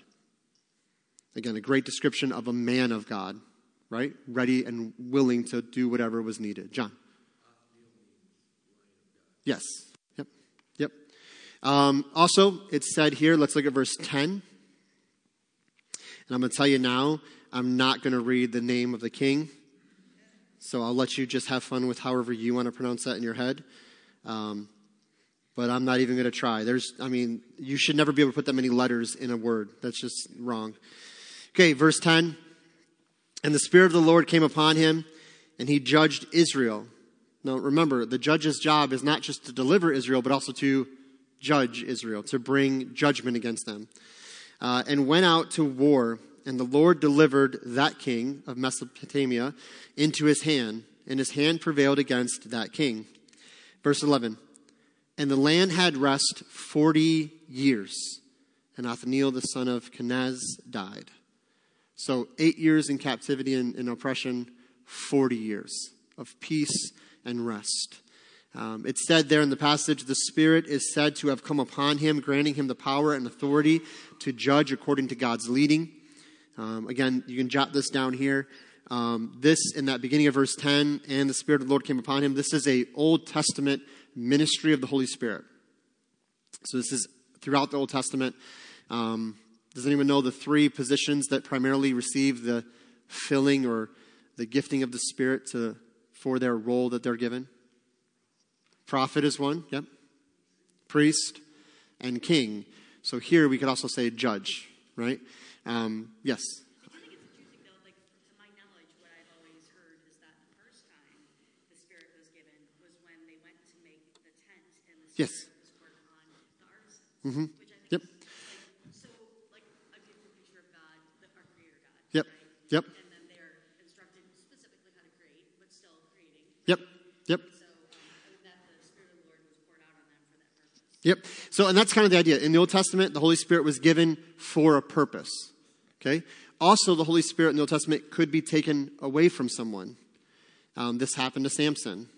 Again, a great description of a man of God, right? Ready and willing to do whatever was needed. John. Yes. Um, also, it's said here, let's look at verse 10. And I'm going to tell you now, I'm not going to read the name of the king. So I'll let you just have fun with however you want to pronounce that in your head. Um, but I'm not even going to try. There's, I mean, you should never be able to put that many letters in a word. That's just wrong. Okay, verse 10. And the Spirit of the Lord came upon him, and he judged Israel. Now, remember, the judge's job is not just to deliver Israel, but also to judge Israel, to bring judgment against them. Uh, and went out to war, and the Lord delivered that king of Mesopotamia into his hand, and his hand prevailed against that king. Verse 11 And the land had rest 40 years, and Othniel the son of Kenaz died. So, eight years in captivity and, and oppression, 40 years of peace and rest. Um, it's said there in the passage, the Spirit is said to have come upon him, granting him the power and authority to judge according to God's leading. Um, again, you can jot this down here. Um, this in that beginning of verse 10, and the Spirit of the Lord came upon him. This is a Old Testament ministry of the Holy Spirit. So this is throughout the Old Testament. Um, does anyone know the three positions that primarily receive the filling or the gifting of the Spirit to, for their role that they're given? Prophet is one, yep. Priest and king. So here we could also say judge, right? Um, yes. Yes. Mm-hmm. Yep. So, like a picture of God, the, God. Yep. Right? Yep. And then they're instructed specifically how to create, but still creating. Yep. Yep. So, um, that the Spirit of the Lord was poured out on them for that purpose. Yep. So, and that's kind of the idea. In the Old Testament, the Holy Spirit was given for a purpose. Okay? Also, the Holy Spirit in the Old Testament could be taken away from someone. Um, this happened to Samson.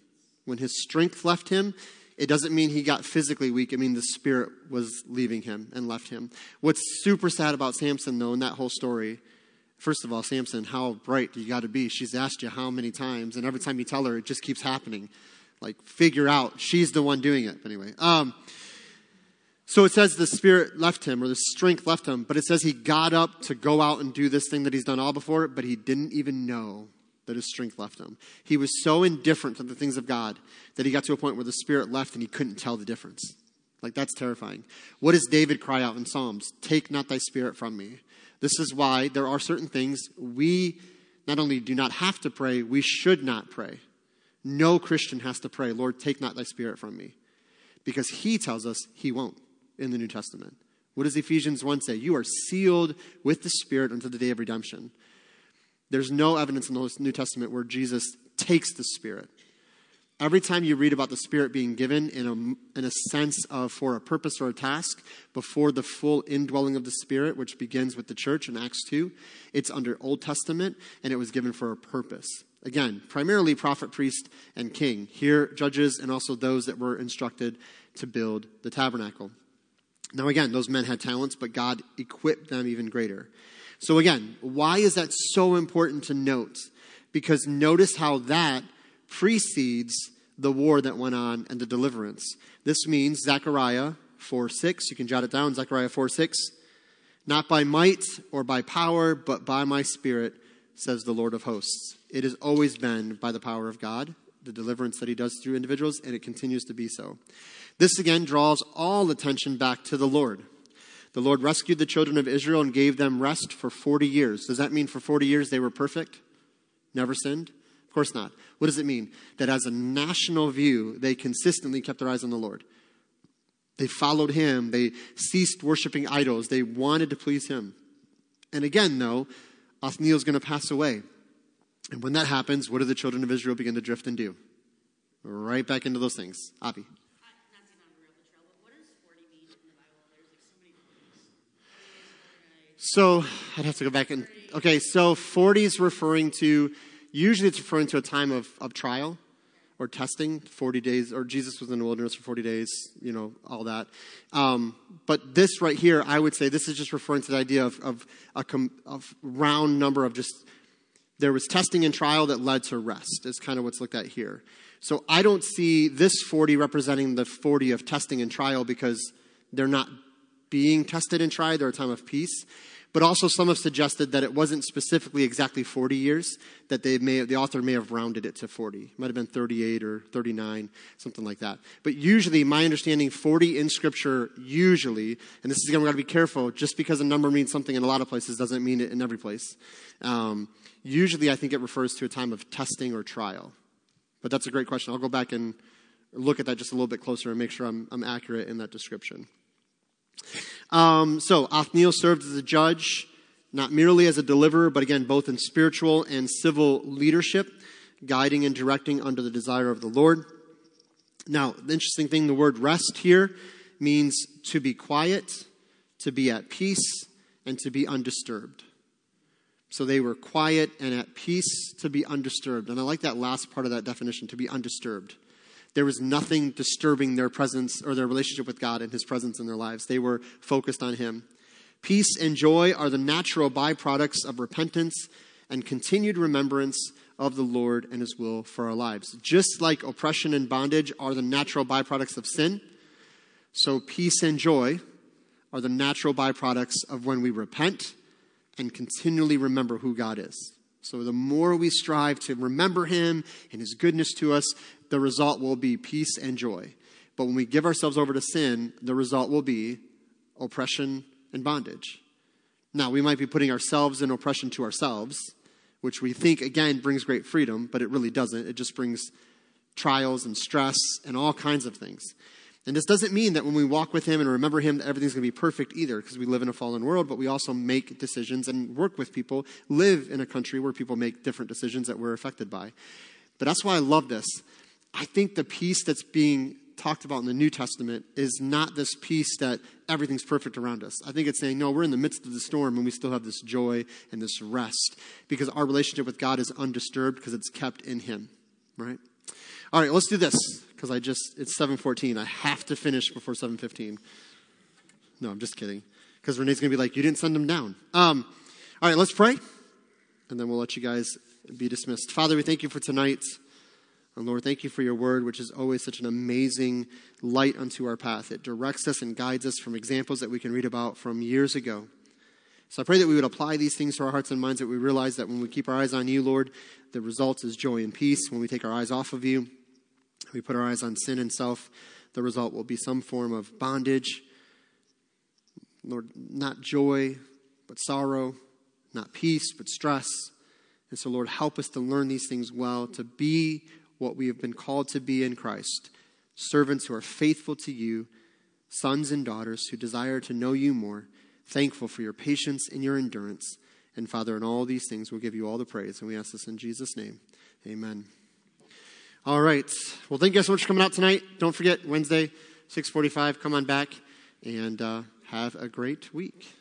When his strength left him, it doesn't mean he got physically weak. I mean, the spirit was leaving him and left him. What's super sad about Samson, though, in that whole story, First of all, Samson, how bright you got to be? She's asked you how many times, and every time you tell her, it just keeps happening. Like, figure out she's the one doing it. Anyway, um, so it says the spirit left him, or the strength left him, but it says he got up to go out and do this thing that he's done all before, but he didn't even know that his strength left him. He was so indifferent to the things of God that he got to a point where the spirit left and he couldn't tell the difference. Like, that's terrifying. What does David cry out in Psalms? Take not thy spirit from me. This is why there are certain things we not only do not have to pray, we should not pray. No Christian has to pray, Lord, take not thy spirit from me. Because he tells us he won't in the New Testament. What does Ephesians 1 say? You are sealed with the Spirit until the day of redemption. There's no evidence in the New Testament where Jesus takes the Spirit. Every time you read about the Spirit being given in a, in a sense of for a purpose or a task, before the full indwelling of the Spirit, which begins with the church in Acts 2, it's under Old Testament and it was given for a purpose. Again, primarily prophet, priest, and king. Here, judges and also those that were instructed to build the tabernacle. Now, again, those men had talents, but God equipped them even greater. So, again, why is that so important to note? Because notice how that precedes the war that went on and the deliverance. This means Zechariah 4 6. You can jot it down, Zechariah 4 6. Not by might or by power, but by my spirit, says the Lord of hosts. It has always been by the power of God, the deliverance that he does through individuals, and it continues to be so. This again draws all attention back to the Lord. The Lord rescued the children of Israel and gave them rest for 40 years. Does that mean for 40 years they were perfect? Never sinned? Of course not. What does it mean? That as a national view, they consistently kept their eyes on the Lord. They followed him. They ceased worshiping idols. They wanted to please him. And again, though, Othniel is going to pass away. And when that happens, what do the children of Israel begin to drift and do? Right back into those things. Avi. So I'd have to go back and okay. So 40 is referring to usually it's referring to a time of, of trial or testing. 40 days, or Jesus was in the wilderness for 40 days. You know all that. Um, but this right here, I would say this is just referring to the idea of, of a com, of round number of just there was testing and trial that led to rest. Is kind of what's looked at here. So I don't see this 40 representing the 40 of testing and trial because they're not being tested and tried. They're a time of peace. But also, some have suggested that it wasn't specifically exactly 40 years, that they may, the author may have rounded it to 40. It might have been 38 or 39, something like that. But usually, my understanding, 40 in Scripture, usually, and this is again, we've got to be careful, just because a number means something in a lot of places doesn't mean it in every place. Um, usually, I think it refers to a time of testing or trial. But that's a great question. I'll go back and look at that just a little bit closer and make sure I'm, I'm accurate in that description. Um, so Othniel served as a judge, not merely as a deliverer, but again, both in spiritual and civil leadership, guiding and directing under the desire of the Lord. Now, the interesting thing, the word rest here means to be quiet, to be at peace, and to be undisturbed. So they were quiet and at peace to be undisturbed. And I like that last part of that definition, to be undisturbed. There was nothing disturbing their presence or their relationship with God and His presence in their lives. They were focused on Him. Peace and joy are the natural byproducts of repentance and continued remembrance of the Lord and His will for our lives. Just like oppression and bondage are the natural byproducts of sin, so peace and joy are the natural byproducts of when we repent and continually remember who God is. So the more we strive to remember Him and His goodness to us, the result will be peace and joy. But when we give ourselves over to sin, the result will be oppression and bondage. Now, we might be putting ourselves in oppression to ourselves, which we think, again, brings great freedom, but it really doesn't. It just brings trials and stress and all kinds of things. And this doesn't mean that when we walk with Him and remember Him, that everything's going to be perfect either, because we live in a fallen world, but we also make decisions and work with people, live in a country where people make different decisions that we're affected by. But that's why I love this. I think the peace that's being talked about in the New Testament is not this peace that everything's perfect around us. I think it's saying, no, we're in the midst of the storm and we still have this joy and this rest because our relationship with God is undisturbed because it's kept in Him, right? All right, let's do this because I just, it's 7.14. I have to finish before 7.15. No, I'm just kidding because Renee's to be like, you didn't send him down. Um, all right, let's pray and then we'll let you guys be dismissed. Father, we thank you for tonight. And Lord, thank you for your word, which is always such an amazing light unto our path. It directs us and guides us from examples that we can read about from years ago. So I pray that we would apply these things to our hearts and minds, that we realize that when we keep our eyes on you, Lord, the result is joy and peace. When we take our eyes off of you, we put our eyes on sin and self, the result will be some form of bondage. Lord, not joy, but sorrow, not peace, but stress. And so, Lord, help us to learn these things well, to be what we have been called to be in Christ servants who are faithful to you, sons and daughters who desire to know you more, thankful for your patience and your endurance. And Father, in all these things, we'll give you all the praise. And we ask this in Jesus' name. Amen. All right. Well, thank you guys so much for coming out tonight. Don't forget, Wednesday, 645, come on back and uh, have a great week.